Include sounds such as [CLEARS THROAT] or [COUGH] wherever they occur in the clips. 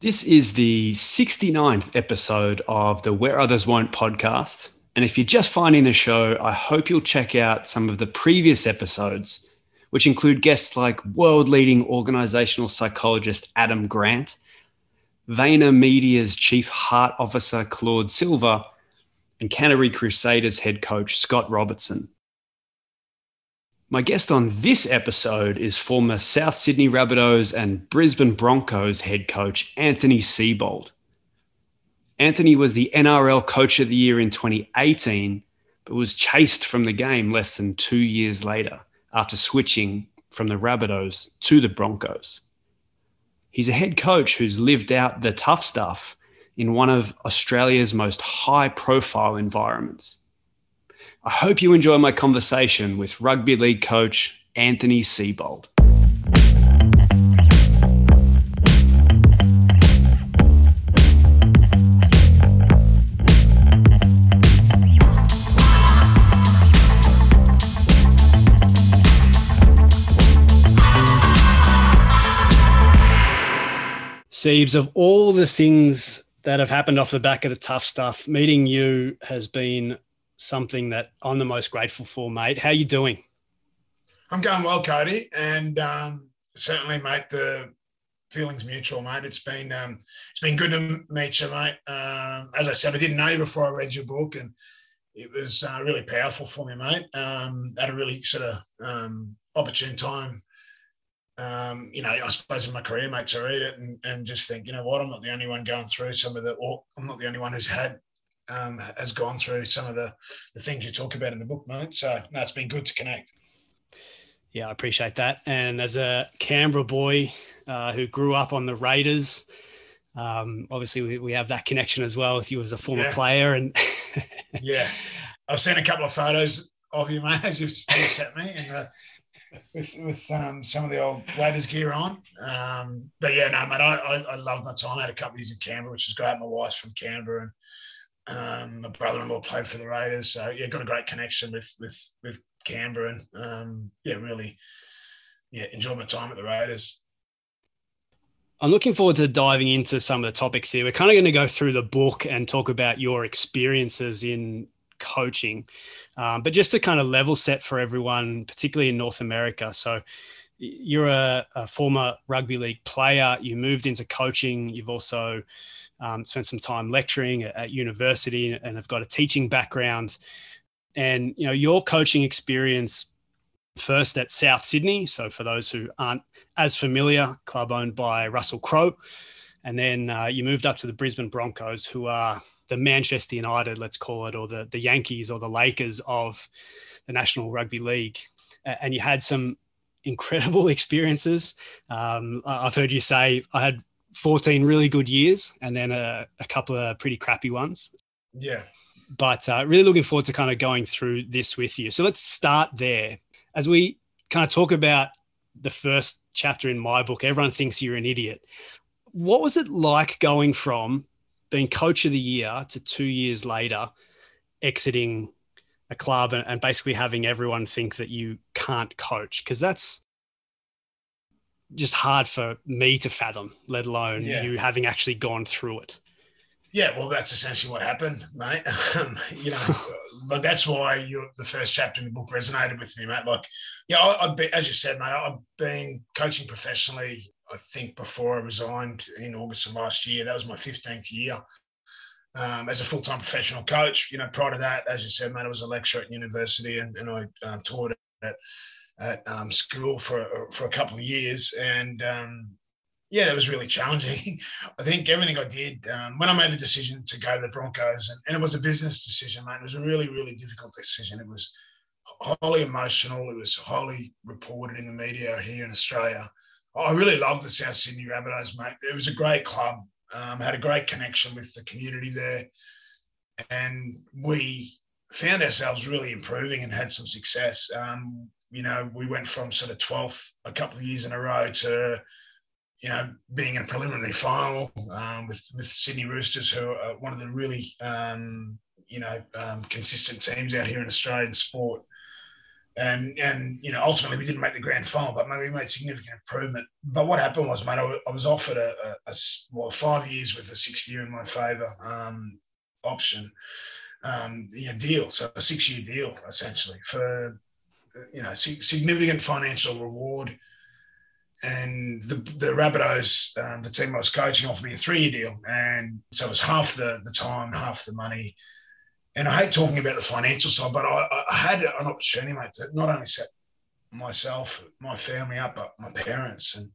This is the 69th episode of the Where Others Won't podcast. And if you're just finding the show, I hope you'll check out some of the previous episodes, which include guests like world leading organizational psychologist Adam Grant, VaynerMedia's chief heart officer Claude Silver, and Canterbury Crusaders head coach Scott Robertson. My guest on this episode is former South Sydney Rabbitohs and Brisbane Broncos head coach Anthony Seibold. Anthony was the NRL Coach of the Year in 2018, but was chased from the game less than two years later after switching from the Rabbitohs to the Broncos. He's a head coach who's lived out the tough stuff in one of Australia's most high profile environments. I hope you enjoy my conversation with rugby league coach Anthony Seibold. Siebes, of all the things that have happened off the back of the tough stuff, meeting you has been something that I'm the most grateful for, mate. How you doing? I'm going well, Cody, and um, certainly, mate. The feelings mutual, mate. It's been um, it's been good to meet you, mate. Um, as I said, I didn't know you before I read your book, and it was uh, really powerful for me, mate. Um, at a really sort of um, opportune time. Um, you know, I suppose in my career, mate, to read it and, and just think, you know what, I'm not the only one going through some of the, or I'm not the only one who's had um, has gone through some of the, the things you talk about in the book, mate. So no, it's been good to connect. Yeah, I appreciate that. And as a Canberra boy uh, who grew up on the Raiders, um, obviously we, we, have that connection as well with you as a former yeah. player. And [LAUGHS] [LAUGHS] yeah, I've seen a couple of photos of you, mate, as you've, you've sent me, and uh, with with um, some of the old Raiders gear on. Um, but yeah, no, mate, I, I, I love my time. I had a couple of years in Canberra, which is great. My wife's from Canberra, and um, my brother-in-law played for the Raiders, so yeah, got a great connection with with with Canberra, and um, yeah, really, yeah, enjoyed my time at the Raiders. I'm looking forward to diving into some of the topics here. We're kind of going to go through the book and talk about your experiences in coaching, um, but just to kind of level set for everyone, particularly in North America. So, you're a, a former rugby league player. You moved into coaching. You've also um, spent some time lecturing at, at university and have got a teaching background. And you know your coaching experience first at South Sydney. So for those who aren't as familiar, club owned by Russell Crowe, and then uh, you moved up to the Brisbane Broncos, who are the Manchester United, let's call it, or the the Yankees or the Lakers of the National Rugby League. And you had some incredible [LAUGHS] experiences. Um, I've heard you say I had 14 really good years and then a, a couple of pretty crappy ones. Yeah. But uh, really looking forward to kind of going through this with you. So let's start there. As we kind of talk about the first chapter in my book, everyone thinks you're an idiot. What was it like going from being coach of the year to two years later exiting a club and, and basically having everyone think that you can't coach? Because that's just hard for me to fathom, let alone yeah. you having actually gone through it. Yeah, well, that's essentially what happened, mate. [LAUGHS] Um, you know, [LAUGHS] but that's why you the first chapter in the book resonated with me, mate. Like, yeah, I, have been, as you said, mate, I've been coaching professionally. I think before I resigned in August of last year, that was my fifteenth year um, as a full time professional coach. You know, prior to that, as you said, mate, I was a lecturer at university and, and I um, taught at at um, school for for a couple of years, and um, yeah, it was really challenging. [LAUGHS] I think everything I did um, when I made the decision to go to the Broncos, and, and, it was a business decision, mate. It was a really really difficult decision. It was highly emotional. It was highly reported in the media here in Australia. I really loved the South Sydney Rabbitohs, mate. It was a great club. Um, had a great connection with the community there, and we found ourselves really improving and had some success. Um, you know, we went from sort of 12th a couple of years in a row to, you know, being in a preliminary final um, with, with Sydney Roosters, who are one of the really, um, you know, um, consistent teams out here in Australian sport. and and you know ultimately we didn't make the grand final, but maybe we made significant improvement. But what happened was, mate, I, was offered a, a, a, well five years with a six year in my favour um, option, um, you know, deal, so a six year deal essentially for you know significant financial reward. And the, the Rabbitohs, um, the team I was coaching, offered me a three year deal, and so it was half the the time, half the money and I hate talking about the financial side, but I, I had an opportunity, mate, to not only set myself, my family up, but my parents and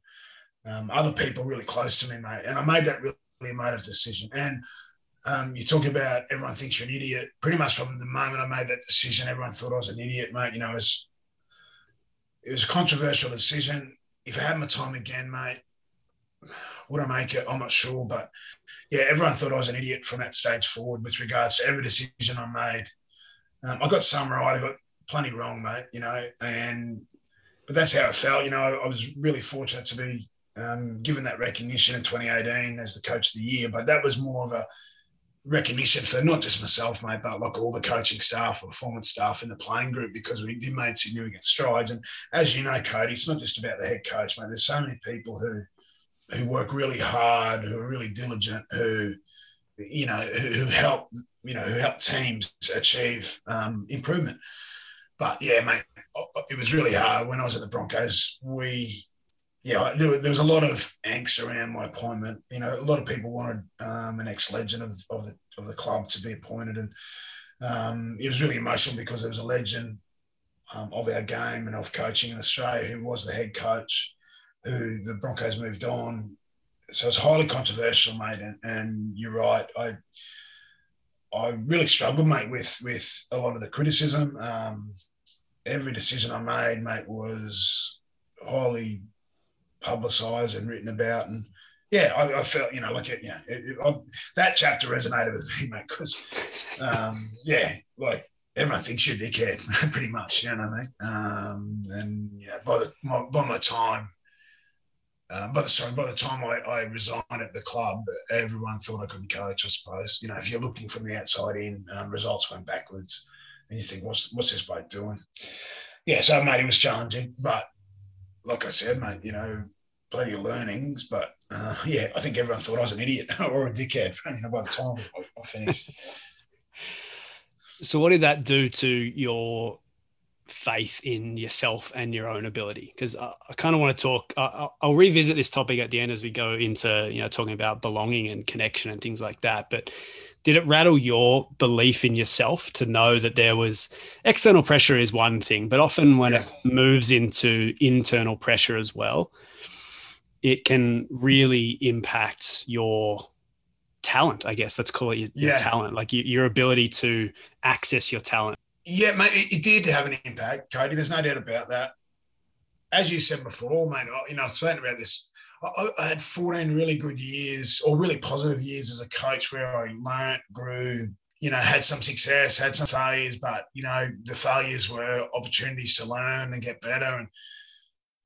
um, other people really close to me, mate. And I made that really emotive decision. And um, you talk about everyone thinks you're an idiot. Pretty much from the moment I made that decision, everyone thought I was an idiot, mate. You know, was, it was a controversial decision. If I had my time again, mate, would I make it? I'm not sure, but yeah, everyone thought I was an idiot from that stage forward with regards to every decision I made. Um, I got some right, I got plenty wrong, mate. You know, and but that's how it felt. You know, I, I was really fortunate to be um, given that recognition in 2018 as the coach of the year, but that was more of a recognition for not just myself, mate, but like all the coaching staff, performance staff in the playing group because we did made significant strides. And as you know, Cody, it's not just about the head coach, mate. There's so many people who who work really hard, who are really diligent, who you know who, who help you know who help teams achieve um, improvement. But yeah, mate, it was really hard when I was at the Broncos. We yeah, there, there was a lot of angst around my appointment. You know, a lot of people wanted um, an ex-legend of, of the of the club to be appointed, and um, it was really emotional because there was a legend um, of our game and of coaching in Australia who was the head coach who the Broncos moved on. So it's highly controversial, mate. And, and you're right. I I really struggled, mate, with with a lot of the criticism. Um, every decision I made, mate, was highly publicised and written about. And yeah, I, I felt, you know, like, yeah, it, it, I, that chapter resonated with me, mate, because, um, yeah, like everyone thinks you're a dickhead, [LAUGHS] pretty much, you know what I mean? Um, and, yeah, by, the, my, by my time, uh, but sorry, by the time I, I, resigned at the club, everyone thought I couldn't coach. I suppose you know if you're looking from the outside in, um, results went backwards, and you think, what's what's this bloke doing? Yeah, so mate, it was challenging, but like I said, mate, you know, plenty of learnings. But uh, [LAUGHS] yeah, I think everyone thought I was an idiot [LAUGHS] or a dickhead. You know, by the time I, I finished. [LAUGHS] So, what did that do to your faith in yourself and your own ability because I, I kind of want to talk I'll, I'll, revisit this topic at the end as we go into you know talking about belonging and connection and things like that but did it rattle your belief in yourself to know that there was external pressure is one thing but often when yeah. it moves into internal pressure as well it can really impact your talent i guess let's call it your, yeah. your talent like your, your ability to access your talent yeah, mate, it, it, did have an impact, Cody. There's no doubt about that. As you said before, mate, you know, I was saying about this. I, I, had 14 really good years or really positive years as a coach where I learnt, grew, you know, had some success, had some failures, but, you know, the failures were opportunities to learn and get better. And,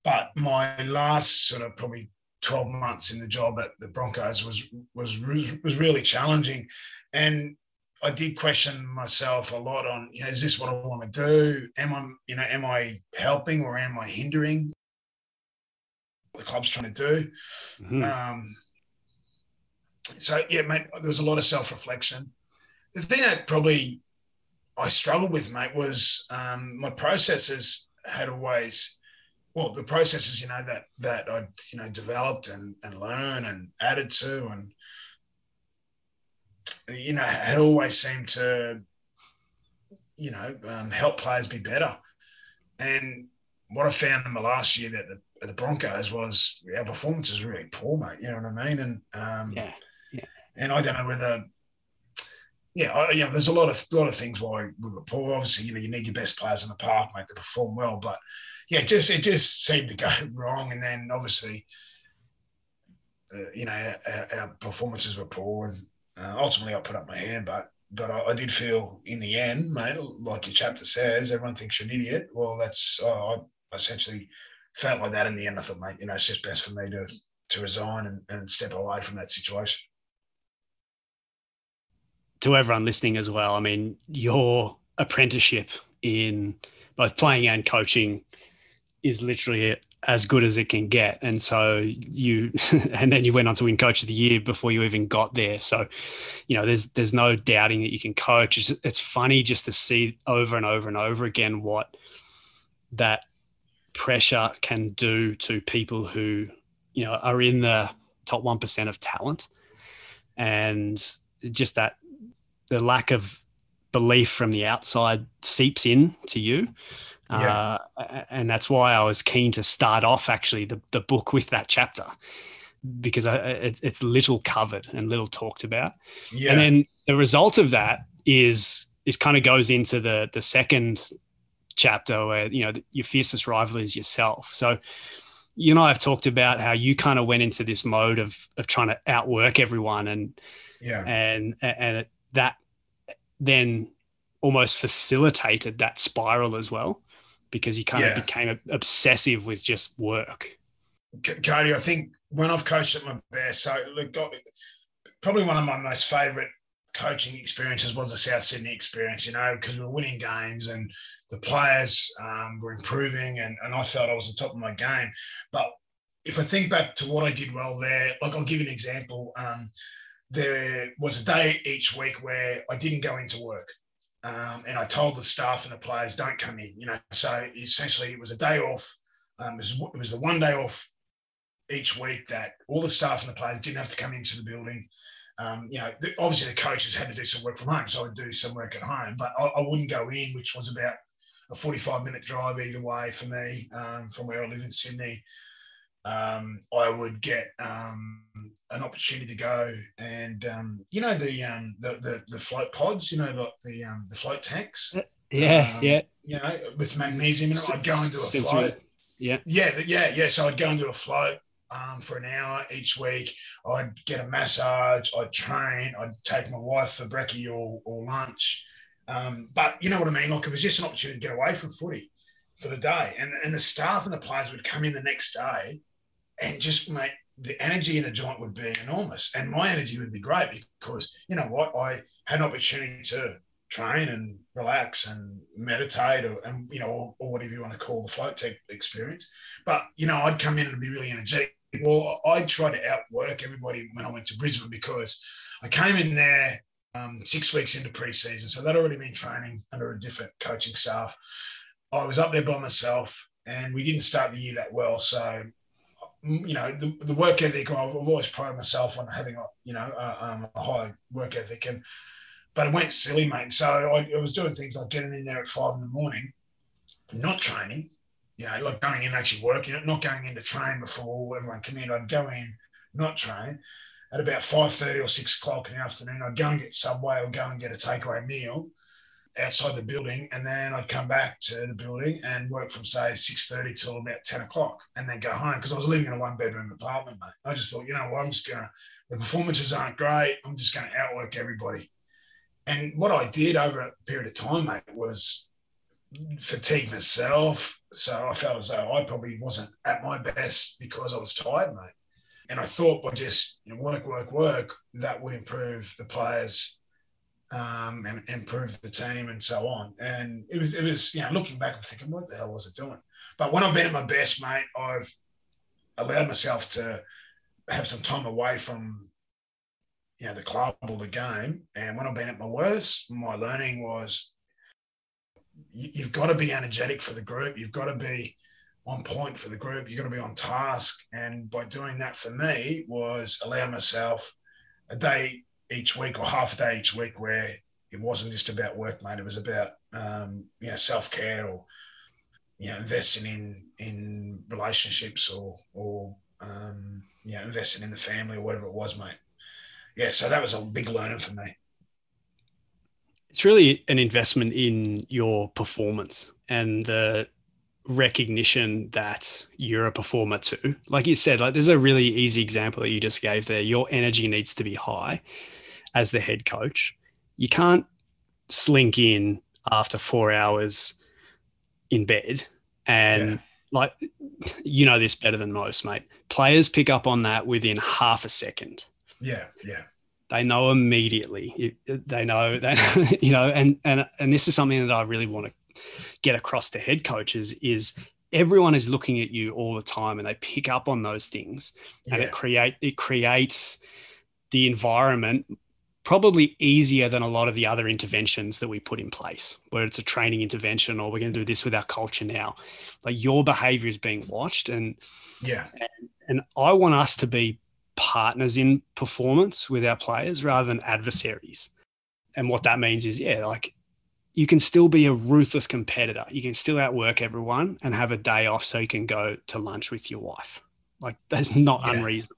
but my last sort of probably 12 months in the job at the Broncos was, was, was really challenging. And I did question myself a lot on, you know, is this what I want to do? Am I, you know, am I helping or am I hindering what the club's trying to do? Mm-hmm. Um, so yeah, mate, there was a lot of self-reflection. The thing that probably I struggled with, mate, was um, my processes had always, well, the processes, you know, that that I'd you know developed and and learned and added to and you know, had always seemed to, you know, um, help players be better. And what I found in the last year that the, the Broncos was our performance is really poor, mate. You know what I mean? And um, yeah, yeah. And I don't know whether, yeah, I, you know, there's a lot of lot of things why we were poor. Obviously, you know, you need your best players in the park, mate, to perform well. But yeah, it just it just seemed to go [LAUGHS] wrong. And then obviously, uh, you know, our, our, performances were poor, and uh, ultimately, I put up my hand, but but I, I, did feel in the end, mate, like your chapter says, everyone thinks you're an idiot. Well, that's oh, I essentially felt like that in the end. I thought, mate, you know, it's just best for me to to resign and, and step away from that situation. To everyone listening as well, I mean, your apprenticeship in both playing and coaching is literally as good as it can get. And so you, [LAUGHS] and then you went on to win Coach of the Year before you even got there. So, you know, there's there's no doubting that you can coach. It's, it's funny just to see over and over and over again what that pressure can do to people who, you know, are in the top one percent of talent, and just that the lack of belief from the outside seeps in to you yeah. Uh, and that's why I was keen to start off actually the, the book with that chapter because I, it, it's little covered and little talked about. Yeah. And then the result of that is is kind of goes into the the second chapter where you know your fiercest rival is yourself. So you and I have talked about how you kind of went into this mode of of trying to outwork everyone and yeah and and that then almost facilitated that spiral as well because you kind yeah. of became obsessive with just work. Cody, I think when I've coached at my best, so look, probably one of my most favourite coaching experiences was the South Sydney experience, you know, because we were winning games and the players um, were improving and, and I felt I was on top of my game. But if I think back to what I did well there, like I'll give you an example. Um, there was a day each week where I didn't go into work. Um, and I told the staff and the players, don't come in. You know, so essentially it was a day off. Um, it, was, it was the one day off each week that all the staff and the players didn't have to come into the building. Um, you know, the, obviously the coaches had to do some work from home, so I'd do some work at home, but I, I wouldn't go in, which was about a 45 minute drive either way for me um, from where I live in Sydney um, I would get um, an opportunity to go and um, you know the, um, the, the the float pods, you know, like the um, the float tanks. Uh, yeah, um, yeah. You know, with magnesium in it, I'd go into a float. Yeah, yeah, yeah, yeah. So I'd go into a float for an hour each week. I'd get a massage. I'd train. I'd take my wife for brekkie or, or lunch. but you know what I mean? Like it was just an opportunity to get away from footy for the day. And, and the staff and the players would come in the next day and just mate, the energy in the joint would be enormous, and my energy would be great because you know what, I had an opportunity to train and relax and meditate, or and you know, or, whatever you want to call the float tech experience. But you know, I'd come in and be really energetic. Well, I tried to outwork everybody when I went to Brisbane because I came in there um, six weeks into preseason, so they'd already been training under a different coaching staff. I was up there by myself, and we didn't start the year that well. So you know, the, the work ethic, I've, always prided myself on having a, you know, a, um, a high work ethic. And, but it went silly, mate. So I, I was doing things like getting in there at five in the morning, not training, you know, like going in actually working, not going in to train before everyone came in. I'd go in, not train. At about 5.30 or 6 o'clock in the afternoon, I'd go and get Subway or go and get a takeaway meal outside the building, and then I'd come back to the building and work from say six thirty till about ten o'clock, and then go home because I was living in a one bedroom apartment, mate. I just thought, you know what, I'm just gonna. The performances aren't great. I'm just going to outwork everybody. And what I did over a period of time, mate, was fatigue myself. So I felt as though I probably wasn't at my best because I was tired, mate. And I thought by just you know, work, work, work, that would improve the players' um, and improve the team and so on. And it was, it was, you know, looking back, I'm thinking, what the hell was it doing? But when I've been at my best, mate, I've allowed myself to have some time away from, you know, the club or the game. And when I've been at my worst, my learning was you've got to be energetic for the group. You've got to be on point for the group. You've got to be on task. And by doing that for me was allow myself a day each week or half a day each week where it wasn't just about work, mate. It was about um, you know self care or you know investing in in relationships or or um, you know investing in the family or whatever it was, mate. Yeah, so that was a big learning for me. It's really an investment in your performance and the recognition that you're a performer too. Like you said, like there's a really easy example that you just gave there. Your energy needs to be high as the head coach. You can't slink in after four hours in bed and yeah. like you know this better than most, mate. Players pick up on that within half a second. Yeah, yeah. They know immediately. They know [LAUGHS] that you know, and and and this is something that I really want to get across to head coaches is everyone is looking at you all the time and they pick up on those things yeah. and it create it creates the environment probably easier than a lot of the other interventions that we put in place where it's a training intervention or we're going to do this with our culture now like your behavior is being watched and yeah and, and i want us to be partners in performance with our players rather than adversaries and what that means is yeah like you can still be a ruthless competitor. You can still outwork everyone and have a day off so you can go to lunch with your wife. Like that's not yeah. unreasonable.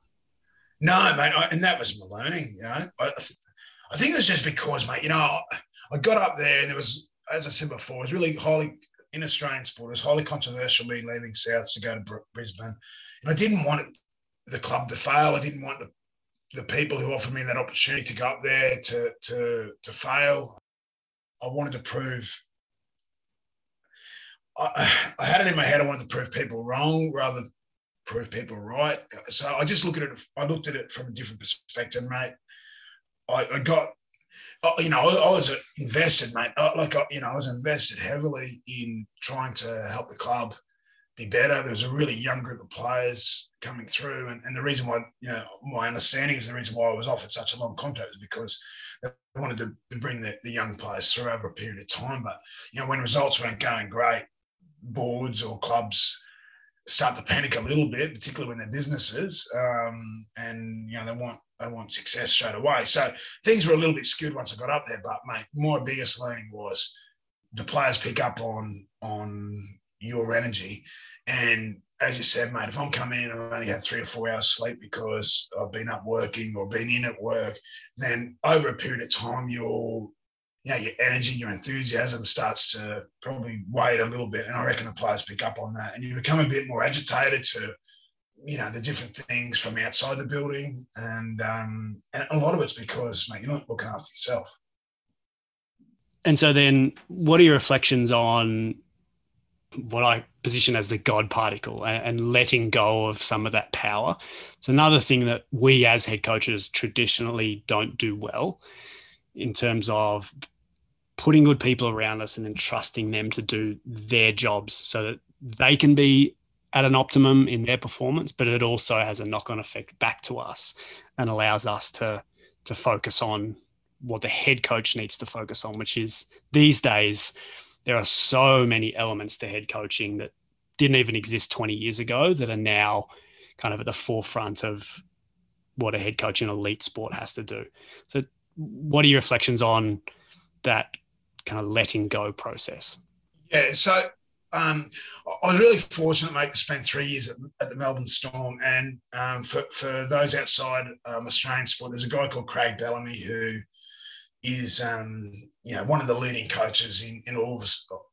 No, mate, I, and that was my learning. You know, I, I think it was just because, mate. You know, I got up there and there was, as I said before, it was really highly in Australian sport. It was highly controversial me leaving South to go to Brisbane, and I didn't want the club to fail. I didn't want the the people who offered me that opportunity to go up there to to to fail. I wanted to prove. I, I had it in my head. I wanted to prove people wrong rather than prove people right. So I just look at it. I looked at it from a different perspective, mate. I, I got, you know, I, I was invested, mate. Like, you know, I was invested heavily in trying to help the club be better. There was a really young group of players coming through, and, and the reason why, you know, my understanding is the reason why I was offered such a long contract is because they wanted to, to bring the, the young players through over a period of time. But you know, when results weren't going great, boards or clubs start to panic a little bit, particularly when they're businesses, um, and you know they want they want success straight away. So things were a little bit skewed once I got up there. But mate, my biggest learning was the players pick up on on your energy, and as you said, mate, if I'm coming in and I've only had three or four hours sleep because I've been up working or been in at work, then over a period of time, your you know, your energy, your enthusiasm starts to probably wane a little bit. And I reckon the players pick up on that. And you become a bit more agitated to, you know, the different things from outside the building. And um, and a lot of it's because, mate, you're not looking after yourself. And so then what are your reflections on what I position as the God particle and, letting go of some of that power. It's another thing that we as head coaches traditionally don't do well in terms of putting good people around us and entrusting them to do their jobs so that they can be at an optimum in their performance, but it also has a knock-on effect back to us and allows us to to focus on what the head coach needs to focus on, which is these days there are so many elements to head coaching that didn't even exist 20 years ago that are now kind of at the forefront of what a head coach in elite sport has to do. So, what are your reflections on that kind of letting go process? Yeah, so um, I was really fortunate, mate, to spend three years at, at the Melbourne Storm. And um, for, for those outside um, Australian sport, there's a guy called Craig Bellamy who is um, you know one of the leading coaches in, in all of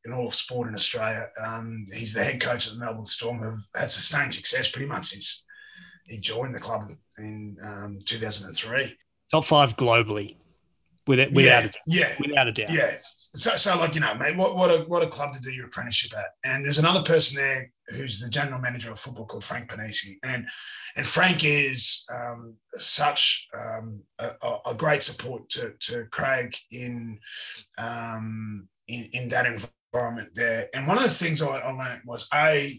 in all of sport in Australia. Um, he's the head coach of the Melbourne Storm, who have had sustained success pretty much since he joined the club in um, 2003. Top five globally, without, without yeah, a doubt. Yeah, without a doubt. Yeah. So, so like you know, mate, what, what a what a club to do your apprenticeship at. And there's another person there who's the general manager of football called Frank Ponissi, and and Frank is um, such um, a, a, great support to, to Craig in, um, in, in that environment there. And one of the things I, I learned was a,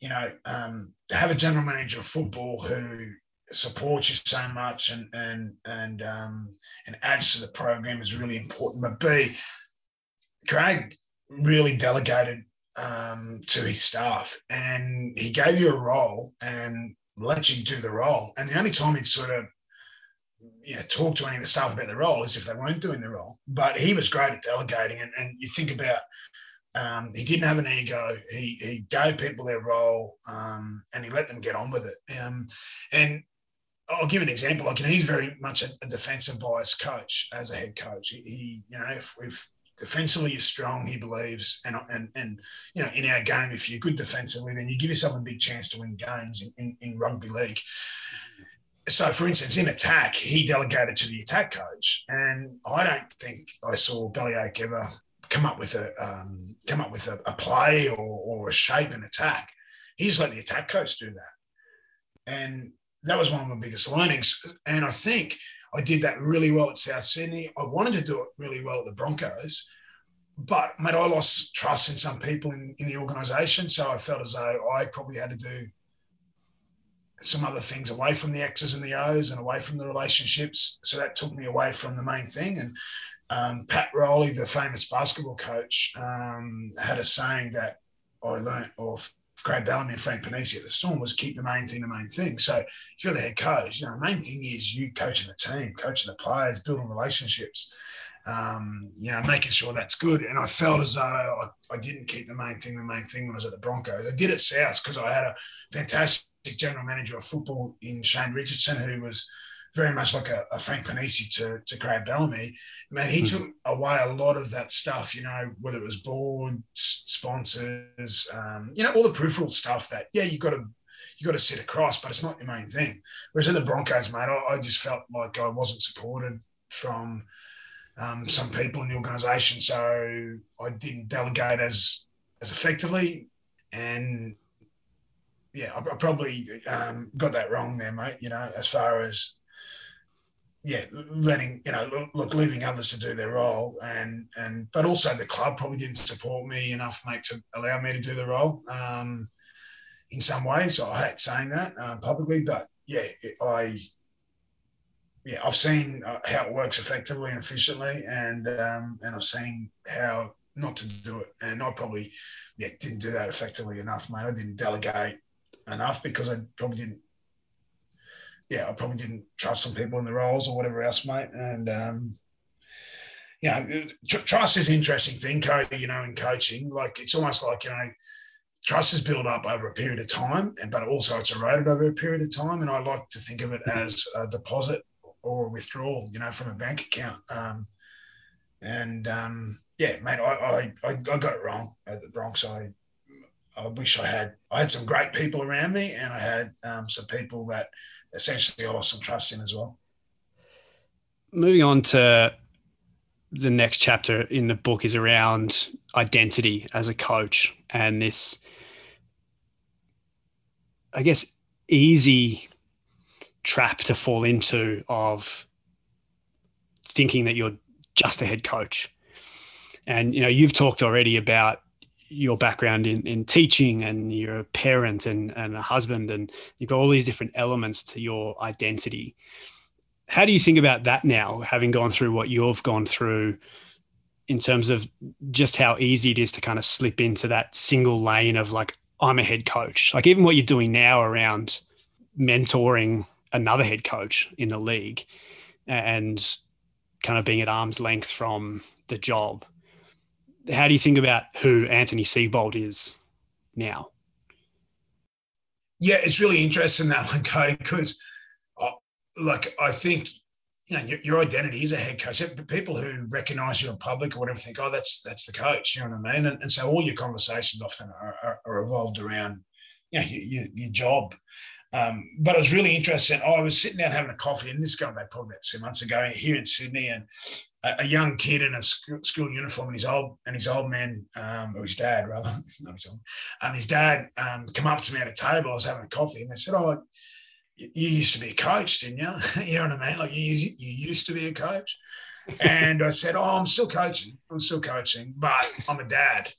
you know, um, to have a general manager of football who supports you so much and and and um, and adds to the program is really important. But B, Craig really delegated um, to his staff, and he gave you a role, and let you do the role. And the only time he'd sort of you know, talk to any of the staff about the role is if they weren't doing the role. But he was great at delegating. And, and you think about um, he didn't have an ego. He, he gave people their role um, and he let them get on with it. Um, and I'll give an example. Like, you know, he's very much a, a defensive bias coach as a head coach. He, he you know, if, if defensively you're strong, he believes, and and and you know, in our game, if you're good defensively, then you give yourself a big chance to win games in, in, in rugby league. So, for instance, in attack, he delegated to the attack coach, and I don't think I saw Bellyache ever come up with a um, come up with a, a play or, or a shape in attack. He just let the attack coach do that, and that was one of my biggest learnings. And I think I did that really well at South Sydney. I wanted to do it really well at the Broncos, but mate, I lost trust in some people in, in the organisation, so I felt as though I probably had to do some other things away from the X's and the O's and away from the relationships. So that took me away from the main thing. And um, Pat Riley, the famous basketball coach, um, had a saying that I learned off Craig Bellamy and Frank Ponissi at the Storm was keep the main thing the main thing. So if you're the head coach, you know, the main thing is you coaching the team, coaching the players, building relationships um, you know, making sure that's good. And I felt as though I, I, didn't keep the main thing the main thing when I was at the Broncos. I did it South because I had a fantastic general manager of football in Shane Richardson, who was very much like a, a Frank Ponissi to, to Craig Bellamy. Man, he mm-hmm. took away a lot of that stuff, you know, whether it was board, sponsors, um, you know, all the peripheral stuff that, yeah, you got to you got to sit across, but it's not your main thing. Whereas in the Broncos, mate, I, I just felt like I wasn't supported from um, some people in the organisation, so I didn't delegate as as effectively, and yeah, I, I probably um, got that wrong there, mate. You know, as far as yeah, letting you know, look, leaving others to do their role, and and but also the club probably didn't support me enough, mate, to allow me to do the role. Um, in some ways, I hate saying that uh, publicly, but yeah, I yeah, I've seen uh, how it works effectively and efficiently, and um, and I've seen how not to do it. And I probably yeah didn't do that effectively enough, mate. I didn't delegate enough because I probably didn't. Yeah, I probably didn't trust some people in the roles or whatever else, mate. And um, yeah, trust is an interesting thing, Cody. You know, in coaching, like it's almost like you know trust is built up over a period of time, but also it's eroded over a period of time. And I like to think of it as a deposit or a withdrawal, you know, from a bank account. Um, and um, yeah, mate, I, I, I got it wrong at the Broncs. I, I wish I had I had some great people around me, and I had um, some people that essentially I lost some trust in as well. Moving on to the next chapter in the book is around identity as a coach and this, I guess, easy trap to fall into of thinking that you're just a head coach. And you know, you've talked already about your background in, in teaching and you're a parent and, and a husband and you've got all these different elements to your identity. How do you think about that now, having gone through what you've gone through in terms of just how easy it is to kind of slip into that single lane of like, I'm a head coach. Like even what you're doing now around mentoring another head coach in the league and kind of being at arm's length from the job. How do you think about who Anthony Seibold is now? Yeah, it's really interesting that one, Cody, because uh, like I think you know your, your, identity is a head coach. People who recognise you in public or whatever think, oh, that's that's the coach. You know what I mean? And, and so all your conversations often are, are, are evolved around you know, your, your job. Um, but it was really interesting. I was sitting down having a coffee, and this going back probably about two months ago here in Sydney, and a, young kid in a school, uniform, and his old and his old man, um, or his dad rather, [LAUGHS] no, his old, and his dad um, come up to me at a table. I was having a coffee, and they said, "Oh, you used to be a coach, didn't you? [LAUGHS] you know what I mean? Like you, you used to be a coach." and I said, "Oh, I'm still coaching. I'm still coaching, but I'm a dad.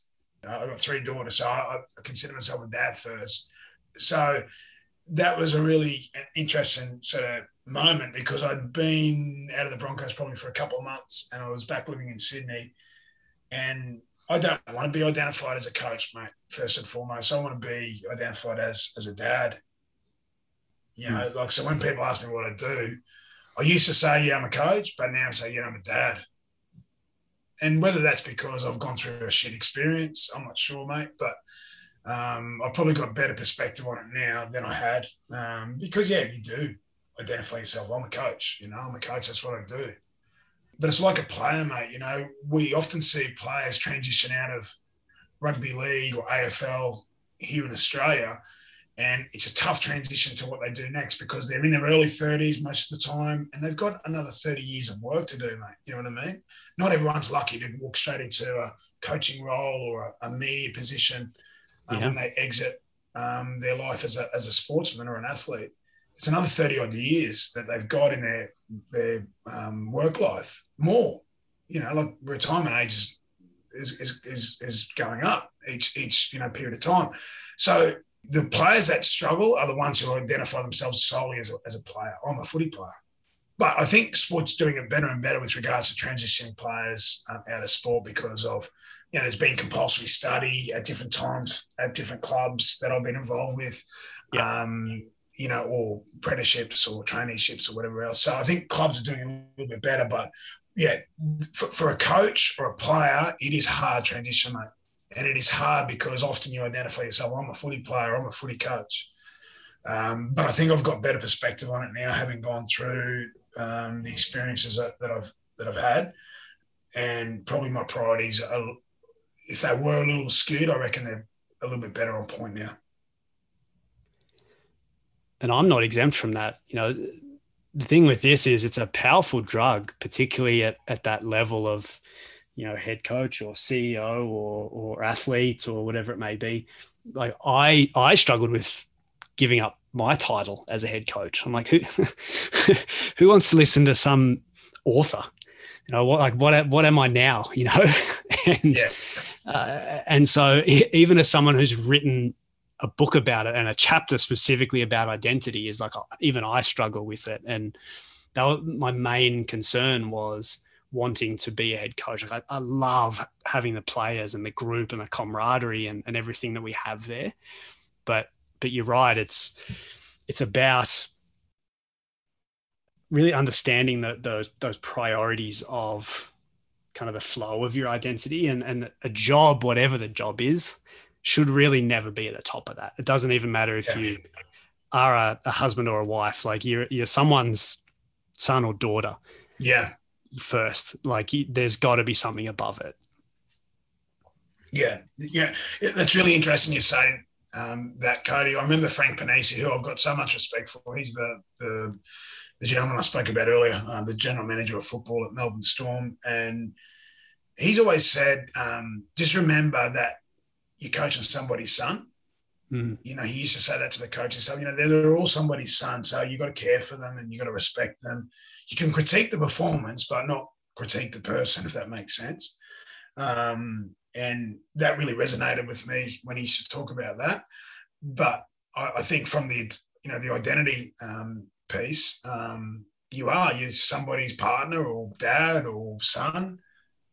I've got three daughters, so I, I consider myself a dad first. So." that was a really interesting sort of moment because I'd been out of the Broncos probably for a couple of months and I was back living in Sydney. And I don't want to be identified as a coach, mate, first and foremost. I want to be identified as as a dad. You know, mm. like so when people ask me what I do, I used to say, yeah, I'm a coach, but now I say, yeah, I'm a dad. And whether that's because I've gone through a shit experience, I'm not sure, mate. But um, I've probably got a better perspective on it now than I had um, because, yeah, you do identify yourself. I'm a coach, you know, I'm a coach. That's what I do. But it's like a player, mate. You know, we often see players transition out of rugby league or AFL here in Australia. And it's a tough transition to what they do next because they're in their early 30s most of the time and they've got another 30 years of work to do, mate. You know what I mean? Not everyone's lucky to walk straight into a coaching role or a, media position um, yeah. when they exit um, their life as a, as a sportsman or an athlete. It's another 30 odd years that they've got in their, their um, work life, more. You know, like retirement age is is, is, is, is going up each each you know period of time. So the players that struggle are the ones who identify themselves solely as a, as a player. I'm a footy player. But I think sport's doing it better and better with regards to transitioning players um, out of sport because of, you know, there's been compulsory study at different times at different clubs that I've been involved with, yeah. um, you know, or apprenticeships or traineeships or whatever else. So I think clubs are doing a little bit better. But yeah, for, for a coach or a player, it is hard transition, mate. And it is hard because often you identify yourself, I'm a footy player, I'm a footy coach. Um, but I think I've got better perspective on it now, having gone through um, the experiences that, that, I've that I've had, and probably my priorities are, if they were a little skewed, I reckon they're a little bit better on point now. And I'm not exempt from that. You know, the thing with this is it's a powerful drug, particularly at, at that level of, you know, head coach or CEO or or athlete or whatever it may be. Like I I struggled with giving up my title as a head coach. I'm like, who [LAUGHS] who wants to listen to some author? You know, what like what what am I now? You know, [LAUGHS] and yeah. uh, and so even as someone who's written a book about it and a chapter specifically about identity is like even I struggle with it. And that was, my main concern was wanting to be a head coach. Like I, I, love having the players and the group and the camaraderie and, and everything that we have there. But but you're right. It's it's about really understanding the, those those priorities of kind of the flow of your identity and and a job, whatever the job is, should really never be at the top of that. It doesn't even matter if you are a, a husband or a wife. Like you're you're someone's son or daughter. Yeah. First, like there's got to be something above it. Yeah, yeah, that's really interesting. You say um, that Cody. I remember Frank Ponissi, who I've got so much respect for. He's the the, the gentleman I spoke about earlier, uh, the general manager of football at Melbourne Storm, and he's always said, um, just remember that you're coaching somebody's son. Mm. You know, he used to say that to the coaches. So, you know, they're, they're all somebody's son. So you've got to care for them and you've got to respect them. You can critique the performance, but not critique the person, if that makes sense. Um, and that really resonated with me when he used to talk about that. But I, I think from the you know the identity um, piece, um, you are you're somebody's partner or dad or son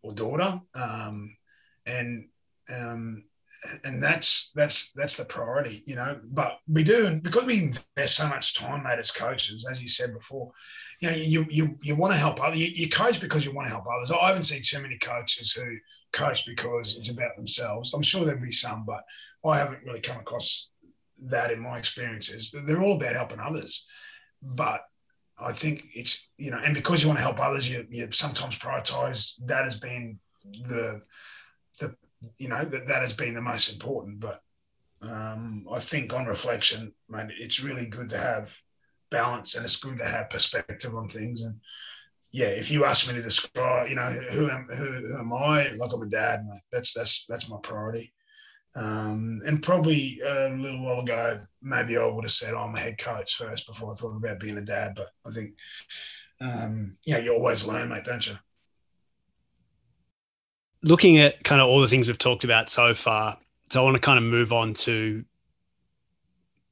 or daughter, um, and um, and that's that's that's the priority, you know. But we do, and because we invest so much time, mate, as coaches, as you said before, you know, you you you want to help others. You, you coach because you want to help others. I haven't seen too many coaches who coach because it's about themselves. I'm sure there'll be some, but I haven't really come across that in my experiences. They're all about helping others. But I think it's, you know, and because you want to help others, you, you sometimes prioritize that as being the, the, you know, that, that has been the most important. But um, I think on reflection, man, it's really good to have balance and it's good to have perspective on things. And, yeah, if you ask me to describe, you know, who am who, who am I? Like I'm a dad. That's that's that's my priority. Um, and probably a little while ago, maybe I would have said I'm a head coach first before I thought about being a dad. But I think, um, you know, you always learn, mate, don't you? Looking at kind of all the things we've talked about so far, so I want to kind of move on to,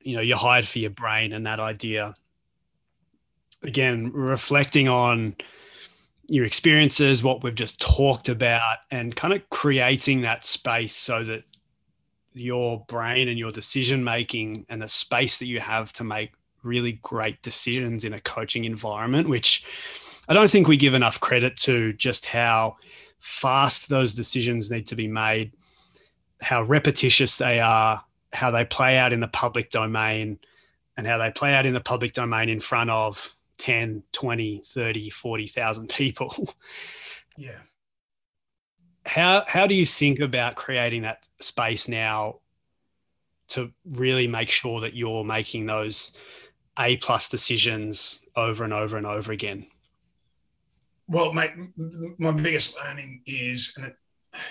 you know, you're hired for your brain and that idea. Again, reflecting on your experiences, what we've just talked about, and kind of creating that space so that your brain and your decision making and the space that you have to make really great decisions in a coaching environment, which I don't think we give enough credit to just how fast those decisions need to be made, how repetitious they are, how they play out in the public domain, and how they play out in the public domain in front of 10, 20, 30, 40,000 people. [LAUGHS] Yeah. How how do you think about creating that space now to really make sure that you're making those A plus decisions over and over and over again? Well, mate, my biggest learning is, and it,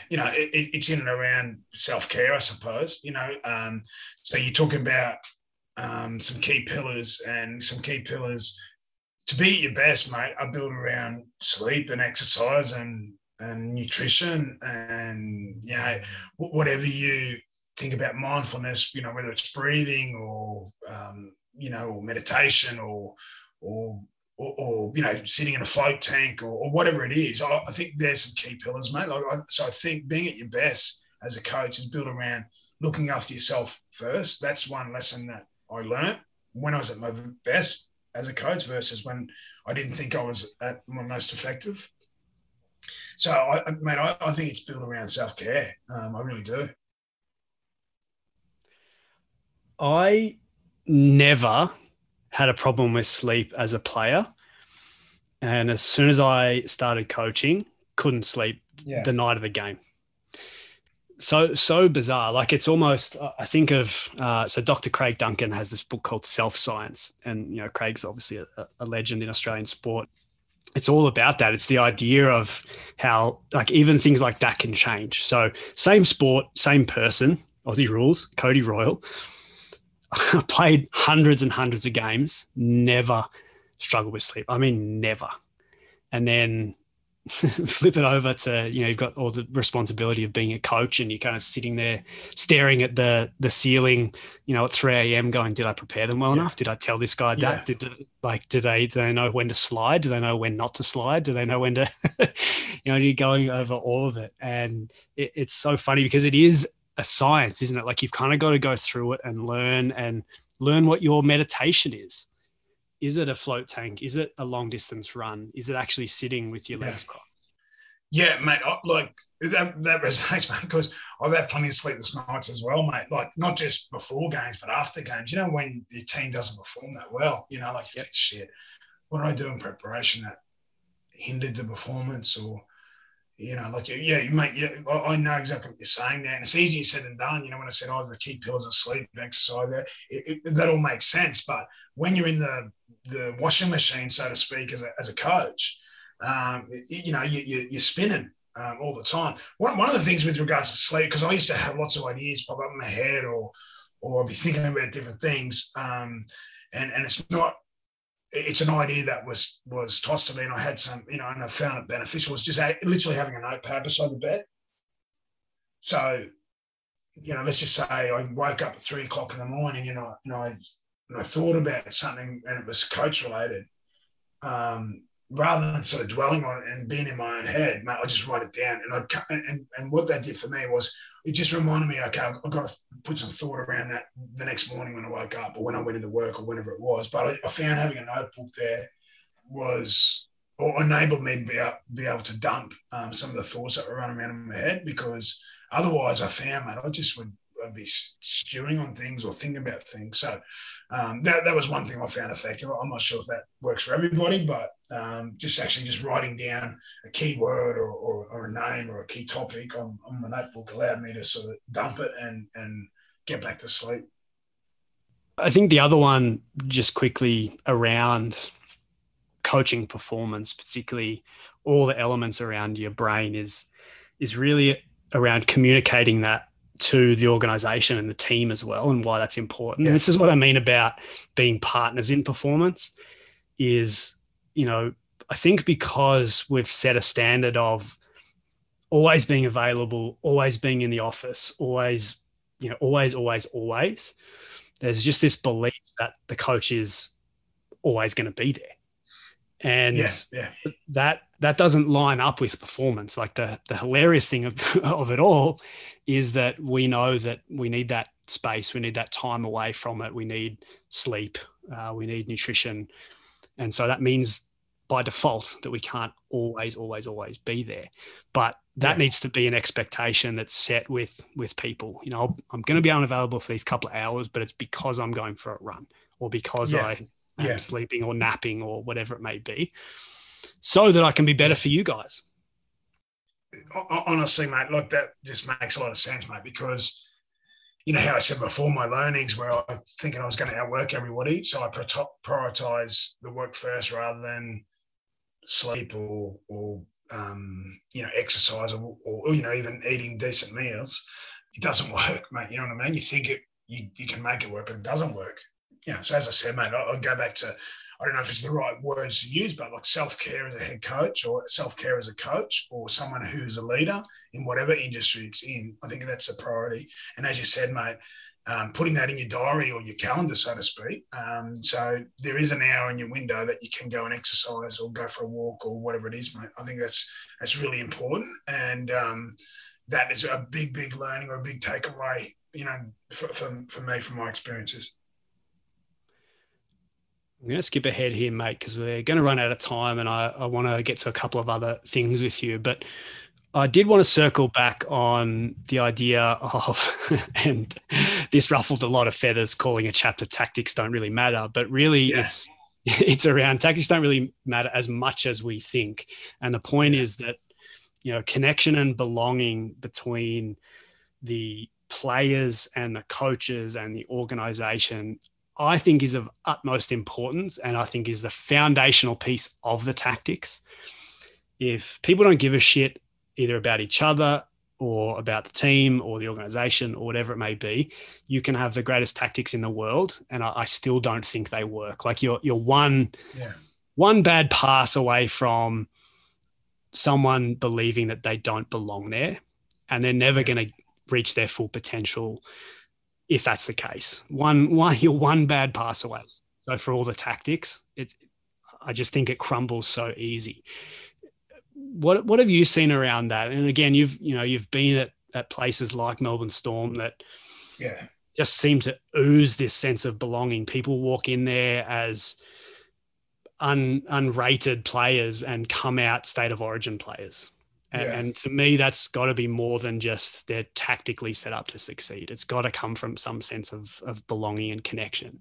you know, it, it's in and around self care, I suppose. You know, um, so you're talking about um, some key pillars, and some key pillars to be at your best, mate, I build around sleep and exercise and and nutrition and you know whatever you think about mindfulness, you know whether it's breathing or um, you know or meditation or or or, or, you know sitting in a float tank or, or whatever it is. I, I, think there's some key pillars, mate. Like I, so I think being at your best as a coach is built around looking after yourself first. That's one lesson that I learned when I was at my best as a coach versus when I didn't think I was at my most effective. So, I, mate, I, I think it's built around self care. Um, I really do. I never had a problem with sleep as a player. And as soon as I started coaching, couldn't sleep yeah. the night of the game. So so bizarre. Like it's almost. I think of uh, so Dr. Craig Duncan has this book called Self Science, and you know Craig's obviously a, a legend in Australian sport. It's all about that. It's the idea of how like even things like that can change. So same sport, same person, Aussie rules, Cody Royle [LAUGHS] played hundreds and hundreds of games, never struggled with sleep. I mean, never. And then [LAUGHS] flip it over to you know you've got all the responsibility of being a coach and you're kind of sitting there staring at the the ceiling you know at 3 a.m going did i prepare them well yeah. enough did i tell this guy that yeah. did, like do they do they know when to slide do they know when not to slide do they know when to [LAUGHS] you know you're going over all of it and it, it's so funny because it is a science, isn't it? Like you've kind of got to go through it and learn and learn what your meditation is. Is it a float tank? Is it a long distance run? Is it actually sitting with your yeah. legs crossed? Yeah, mate. Like that, that resonates, [LAUGHS] mate, because I've had plenty of sleepless nights as well, mate. Like not just before games, but after games. You know, when your team doesn't perform that well, you know, like you yep. think, shit, what did I do in preparation that hindered the performance or you know, like yeah, you mate, yeah, I know exactly what you're saying there, and it's easier said than done. You know, when I said, "Oh, the key pillars of sleep, exercise," there, it, it, that all makes sense. But when you're in the the washing machine, so to speak, as a, as a coach, um, you know, you, you, are spinning um, all the time. One, one of the things with regards to sleep, because I used to have lots of ideas pop up in my head, or or I'd be thinking about different things, um, and and it's not it's an idea that was was tossed to me, and I had some, you know, and I found it beneficial. Was just literally having a notepad beside the bed. So, you know, let's just say I woke up at three o'clock in the morning, and I, and I, and I thought about something, and it was coach related. Um, rather than sort of dwelling on it and being in my own head, mate, I just write it down. And I and, and what that did for me was it just reminded me, okay, I've got to put some thought around that the next morning when I woke up or when I went into work or whenever it was. But I, found having a notebook there was or enabled me to be, able, be able to dump um, some of the thoughts that were running around in my head because otherwise I found, mate, I just would Be stewing on things or thinking about things. So um, that, that was one thing I found effective. I'm not sure if that works for everybody, but um, just actually just writing down a key word or, or, or, a name or a key topic on, on my notebook allowed me to sort of dump it and, and get back to sleep. I think the other one, just quickly around coaching performance, particularly all the elements around your brain, is is really around communicating that to the organization and the team as well and why that's important. Yeah. And this is what I mean about being partners in performance is, you know, I think because we've set a standard of always being available, always being in the office, always, you know, always, always, always, there's just this belief that the coach is always going to be there. And yeah, yeah. that that doesn't line up with performance. Like the the hilarious thing of, [LAUGHS] of it all is that we know that we need that space, we need that time away from it, we need sleep, uh, we need nutrition, and so that means by default that we can't always, always, always be there. But that yeah. needs to be an expectation that's set with with people. You know, I'm going to be unavailable for these couple of hours, but it's because I'm going for a run or because. I am yeah. sleeping or napping or whatever it may be, so that I can be better for you guys honestly, mate, like that just makes a lot of sense, mate, because you know how I said before, my learnings where I thinking I was going to outwork everybody, so I prioritize the work first rather than sleep or or um, you know exercise or, or, you know even eating decent meals. It doesn't [LAUGHS] work, mate. You know what I mean? You think it, you, you can make it work, but it doesn't work. You know, so as I said, mate, I, I go back to I don't know if it's the right words to use, but like self care as a head coach or self care as a coach or someone who's a leader in whatever industry it's in. I think that's a priority. And as you said, mate, um, putting that in your diary or your calendar, so to speak. Um, so there is an hour in your window that you can go and exercise or go for a walk or whatever it is, mate. I think that's that's really important, and um, that is a big, big learning or a big takeaway, you know, for, for, for me from my experiences. I'm going to skip ahead here, mate, because we're going to run out of time and I, I want to get to a couple of other things with you. But I did want to circle back on the idea of, [LAUGHS] and this ruffled a lot of feathers, calling a chapter "Tactics Don't Really Matter," but really yeah. it's [LAUGHS] it's around tactics don't really matter as much as we think, and the point yeah. is that you know connection and belonging between the players and the coaches and the organization I think is of utmost importance and I think is the foundational piece of the tactics. If people don't give a shit either about each other or about the team or the organization or whatever it may be, you can have the greatest tactics in the world, and I, I still don't think they work. Like you're you're one yeah. one bad pass away from someone believing that they don't belong there, and they're never yeah. going to reach their full potential if that's the case. One [LAUGHS] one you're one bad pass away. So for all the tactics, it's I just think it crumbles so easy what what have you seen around that? And again, you've you know you've been at, at places like Melbourne Storm that yeah just seem to ooze this sense of belonging. People walk in there as un, unrated players and come out state of origin players. And, yeah. and to me, that's got to be more than just they're tactically set up to succeed. It's got to come from some sense of, of belonging and connection.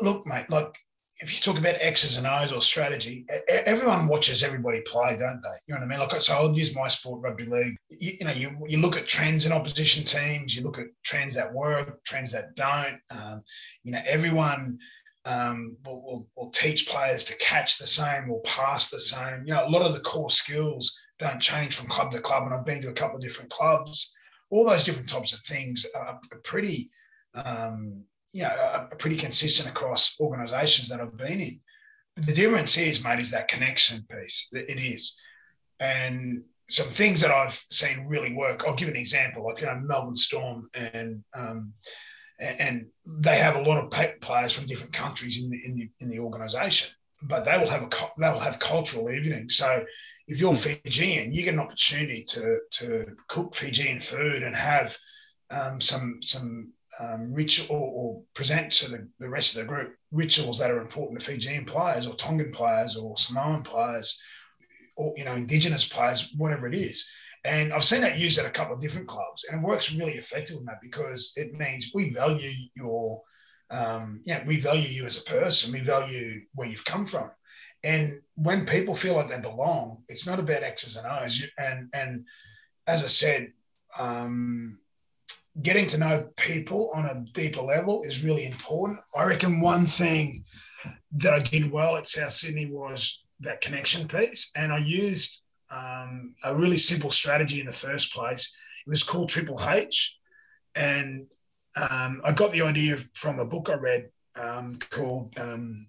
Look, mate, like if you talk about X's and O's or strategy, everyone watches everybody play, don't they? You know what I mean? Like, so I'll use my sport, rugby league. You, you know, you, you look at trends in opposition teams, you look at trends that work, trends that don't. Um, you know, everyone um, will, will, will, teach players to catch the same will pass the same. You know, a lot of the core skills don't change from club to club. And I've been to a couple of different clubs. All those different types of things are pretty um, you know, are pretty consistent across organisations that I've been in. But the difference is, mate, is that connection piece. It is, and some things that I've seen really work. I'll give an example, like you know, Melbourne Storm, and um, and they have a lot of players from different countries in the in the, in the organisation, but they will have a they will have cultural evening. So if you're Fijian, you get an opportunity to to cook Fijian food and have um, some some um, ritual or present to the, the rest of the group rituals that are important to Fijian players or Tongan players or Samoan players or you know indigenous players, whatever it is. And I've seen that used at a couple of different clubs, and it works really effectively, mate, because it means we value your, um, yeah, we value you as a person, we value where you've come from, and when people feel like they belong, it's not about X's and O's. And and as I said, um, getting to know people on a deeper level is really important. I reckon one thing that I did well at South Sydney was that connection piece, and I used um, a really simple strategy in the first place. It was called Triple H, and um, I got the idea from a book I read um, called um,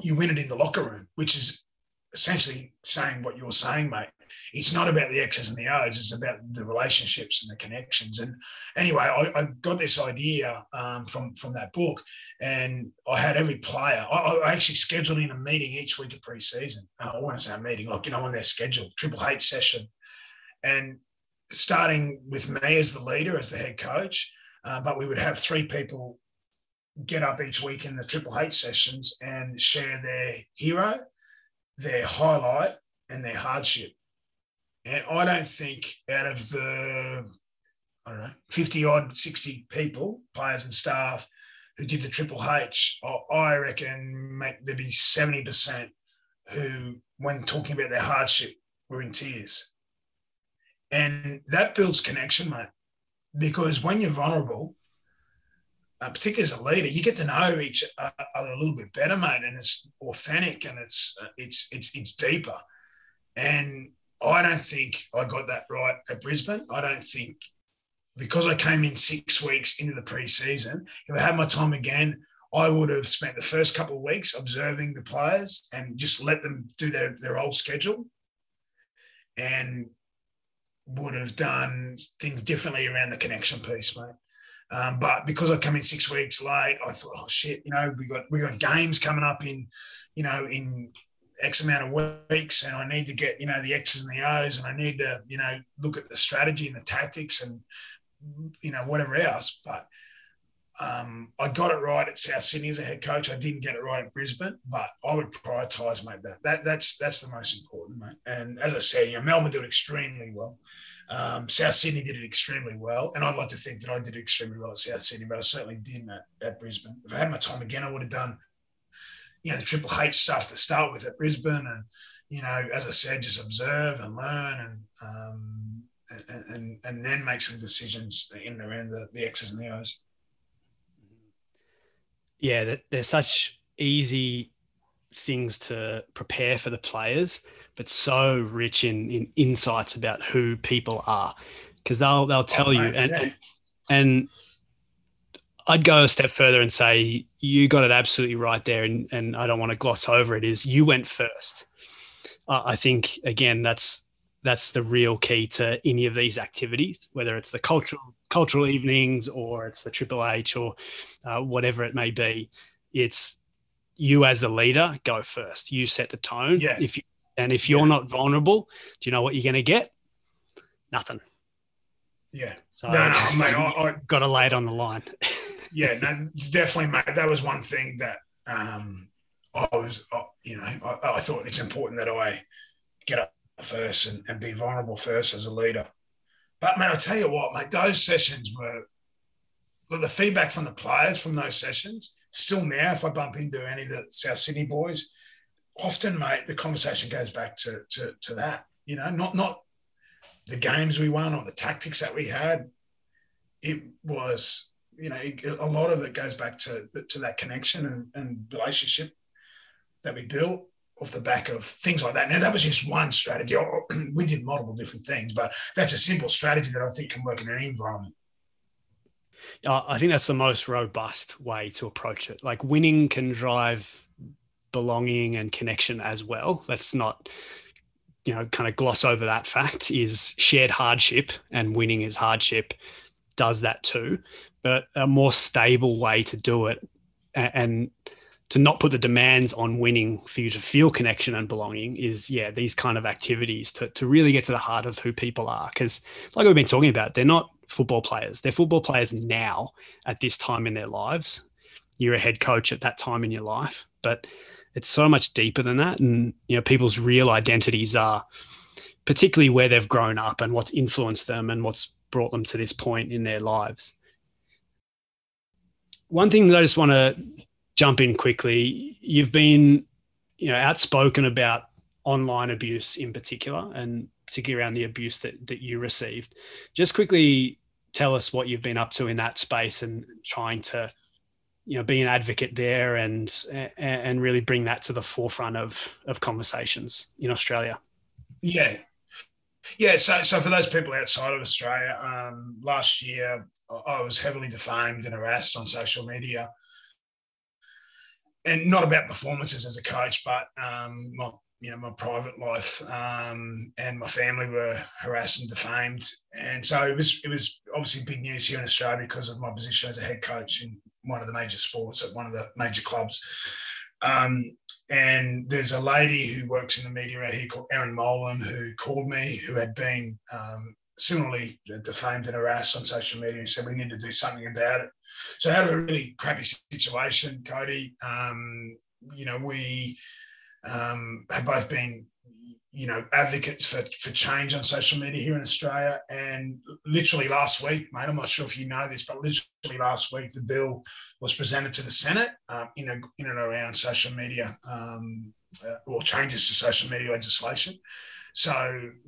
"You Win It in the Locker Room," which is essentially saying what you're saying, mate it's not about the X's and the O's, it's about the relationships and the connections. And anyway, I, I got this idea um, from, from that book, and I had every player. I, I actually scheduled in a meeting each week of preseason. Uh, I want to say a meeting, like, you know, on their schedule, Triple H session. And starting with me as the leader, as the head coach, uh, but we would have three people get up each week in the Triple H sessions and share their hero, their highlight, and their hardship. And I don't think out of the, I don't know, 50 odd, 60 people, players and staff who did the Triple H, I reckon there'd be 70% who, when talking about their hardship, were in tears. And that builds connection, mate. Because when you're vulnerable, uh, particularly as a leader, you get to know each other a little bit better, mate, and it's authentic and it's uh, it's it's it's deeper. And I don't think I got that right at Brisbane. I don't think because I came in six weeks into the preseason, if I had my time again, I would have spent the first couple of weeks observing the players and just let them do their, their old schedule and would have done things differently around the connection piece, mate. Um, but because I come in six weeks late, I thought, oh shit, you know, we got we got games coming up in, you know, in X amount of weeks, and I need to get you know the X's and the O's, and I need to you know look at the strategy and the tactics and you know whatever else. But um, I got it right at South Sydney as a head coach. I didn't get it right at Brisbane, but I would prioritise, mate. That that that's that's the most important, mate. And as I said, you know, Melbourne did extremely well. Um, South Sydney did it extremely well, and I'd like to think that I did extremely well at South Sydney, but I certainly didn't at, at Brisbane. If I had my time again, I would have done, you know, the Triple H stuff to start with at Brisbane, and you know, as I said, just observe and learn, and um, and, and, and then make some decisions in and around the, the X's and the O's. Yeah, they're such easy things to prepare for the players but so rich in in insights about who people are because they'll they'll tell oh, you and, yeah. and I'd go a step further and say you got it absolutely right there, and, and I don't want to gloss over it. Is you went first. Uh, I think again that's that's the real key to any of these activities, whether it's the cultural cultural evenings or it's the Triple H or uh, whatever it may be. It's you as the leader go first. You set the tone. Yeah. If you and if you're yeah. not vulnerable, do you know what you're going to get? Nothing. Yeah. So no, no, mate, I, I got to lay it on the line. [LAUGHS] yeah, no, definitely, mate. That was one thing that um, I was, uh, you know, I, I, thought it's important that I get up first and, and be vulnerable first as a leader. But man, I tell you what, mate, those sessions were the feedback from the players from those sessions. Still now, if I bump into any of the South Sydney boys, often, mate, the conversation goes back to, to, to that. You know, not not the games we won or the tactics that we had. It was, you know, a lot of it goes back to to that connection and, and relationship that we built off the back of things like that. Now that was just one strategy. [CLEARS THROAT] We did multiple different things, but that's a simple strategy that I think can work in any environment. I think that's the most robust way to approach it. Like winning can drive belonging and connection as well. Let's not, you know, kind of gloss over that fact is shared hardship and winning is hardship does that too. But a more stable way to do it and to not put the demands on winning for you to feel connection and belonging is yeah these kind of activities to, to really get to the heart of who people are because like we've been talking about they're not football players they're football players now at this time in their lives you're a head coach at that time in your life but it's so much deeper than that. And, you know, people's real identities are particularly where they've grown up and what's influenced them and what's brought them to this point in their lives. One thing that I just want to jump in quickly, you've been, you know, outspoken about online abuse in particular and particularly around the abuse that, that you received. Just quickly tell us what you've been up to in that space and trying to you know be an advocate there and and really bring that to the forefront of of conversations in Australia. Yeah, yeah. So so for those people outside of Australia, um, last year I was heavily defamed and harassed on social media, and not about performances as a coach, but um, my you know my private life um, and my family were harassed and defamed, and so it was it was obviously big news here in Australia because of my position as a head coach in one of the major sports at one of the major clubs. Um, and there's a lady who works in the media out here called Erin Molan who called me, who had been um, similarly defamed and harassed on social media and said we need to do something about it. So out of a really crappy situation, Cody, um, you know, we um, have both been you know, advocates for, for change on social media here in Australia. And literally last week, mate, I'm not sure if you know this, but literally last week, the bill was presented to the Senate um, in, a, in and around social media um, uh, or changes to social media legislation. So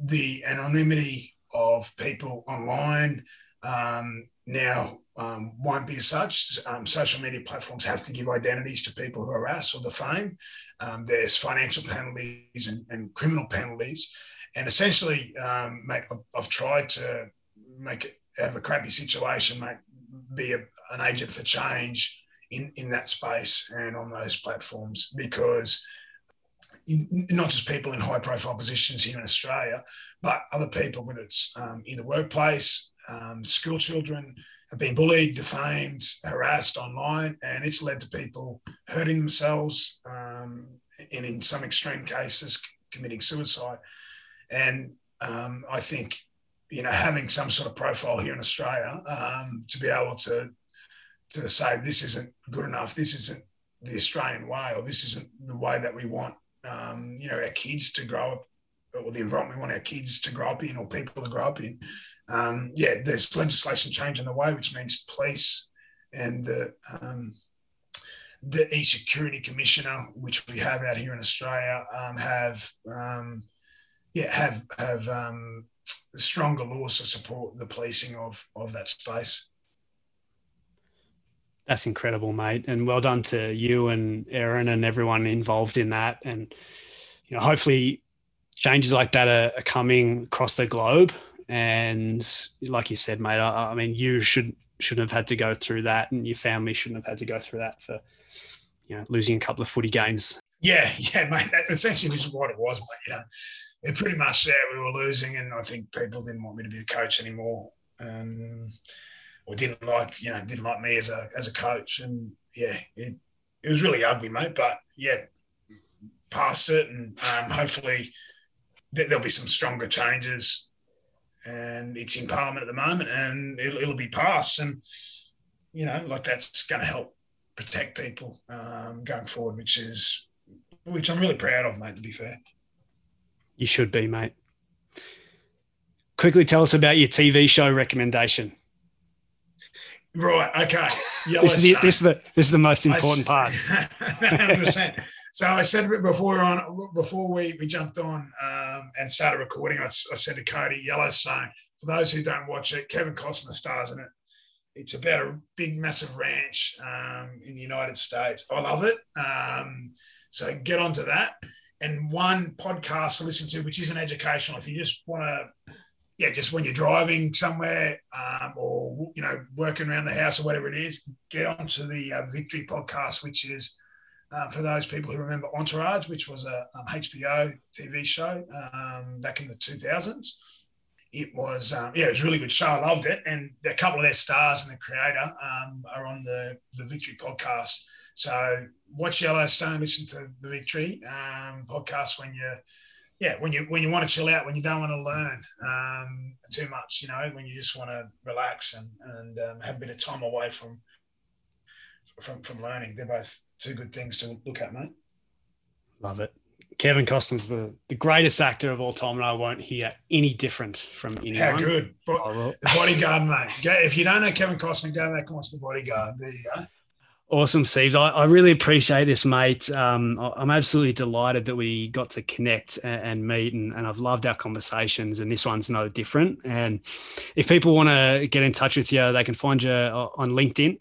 the anonymity of people online um, now um, won't be such. Um, social media platforms have to give identities to people who harass or defame. Um, there's financial penalties and, and, criminal penalties. And essentially, um, mate, I've tried to make it out of a crappy situation, mate, be a, an agent for change in, in that space and on those platforms because not just people in high profile positions here in Australia, but other people, whether it's um, in the workplace, um, school children have been bullied, defamed, harassed online, and it's led to people hurting themselves um, and in some extreme cases committing suicide. And um, I think, you know, having some sort of profile here in Australia um, to be able to to say this isn't good enough, this isn't the Australian way, or this isn't the way that we want, um, you know, our kids to grow up, or the environment we want our kids to grow up in, or people to grow up in. Um, yeah, there's legislation change changing the way, which means police and the um, the e-security commissioner, which we have out here in Australia, um, have um, yeah have have um, stronger laws to support the policing of of that space. That's incredible, mate, and well done to you and Erin and everyone involved in that. And you know, hopefully, changes like that are, are coming across the globe. And like you said, mate, I, I mean, you should shouldn't have had to go through that, and your family shouldn't have had to go through that for you know losing a couple of footy games. Yeah, [LAUGHS] yeah, mate. That essentially was what it was, mate. You know, it pretty much yeah, we were losing, and I think people didn't want me to be the coach anymore. Um, or didn't like you know didn't like me as a as a coach, and yeah, it it was really ugly, mate. But yeah, past it, and um, hopefully there'll be some stronger changes. And it's in Parliament at the moment, and it'll, it'll be passed, and you know, like that's going to help protect people um, going forward, which is which I'm really proud of, mate. To be fair, you should be, mate. Quickly tell us about your TV show recommendation. Right. Okay. This is, the, this is the this is the most important I, part. [LAUGHS] 100%. So I said before on before we, we jumped on um, and started recording, I, I, said to Cody Yellowstone. For those who don't watch it, Kevin Costner stars in it. It's about a big, massive ranch um, in the United States. I love it. Um, so get onto that. And one podcast to listen to, which isn't educational, if you just want to yeah, just when you're driving somewhere um, or you know working around the house or whatever it is, get onto the uh, Victory podcast, which is uh, for those people who remember Entourage, which was a um, HBO TV show um, back in the 2000s. It was um, yeah, it was a really good show. I loved it, and a couple of their stars and the creator um, are on the the Victory podcast. So watch Yellowstone, listen to the Victory um, podcast when you're yeah, when you when you want to chill out, when you don't want to learn um, too much, you know, when you just want to relax and and have a bit of time away from from from learning, they're both two good things to look at, mate. Love it. Kevin Costner's the, the greatest actor of all time, and I won't hear any different from anyone. How good. Bo- the bodyguard, mate. If you don't know Kevin Costner, go back and watch the bodyguard. There you go. Awesome, Steve. I, I, really appreciate this, mate. Um, I'm absolutely delighted that we got to connect and, and meet, and, and, I've loved our conversations. And this one's no different. And if people want to get in touch with you, they can find you on LinkedIn.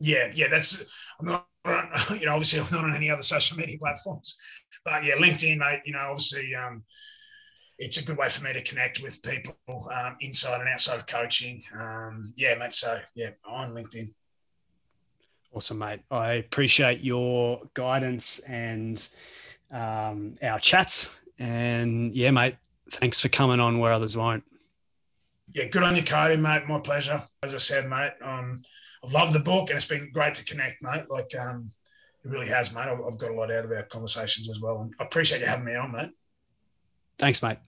Yeah, yeah, that's. I'm not, [LAUGHS] you know, obviously I'm not on any other social media platforms, but yeah, LinkedIn, mate. You know, obviously, um, it's a good way for me to connect with people um, inside and outside of coaching. Um, yeah, mate. So yeah, on LinkedIn. Awesome, mate. I appreciate your guidance and um, our chats. And yeah, mate, thanks for coming on where others won't. Yeah, good on you, Cody, mate. My pleasure. As I said, mate, um, I've loved the book and it's been great to connect, mate. Like, um, it really has, mate. I've got a lot out of our conversations as well. And I appreciate you having me on, mate. Thanks, mate.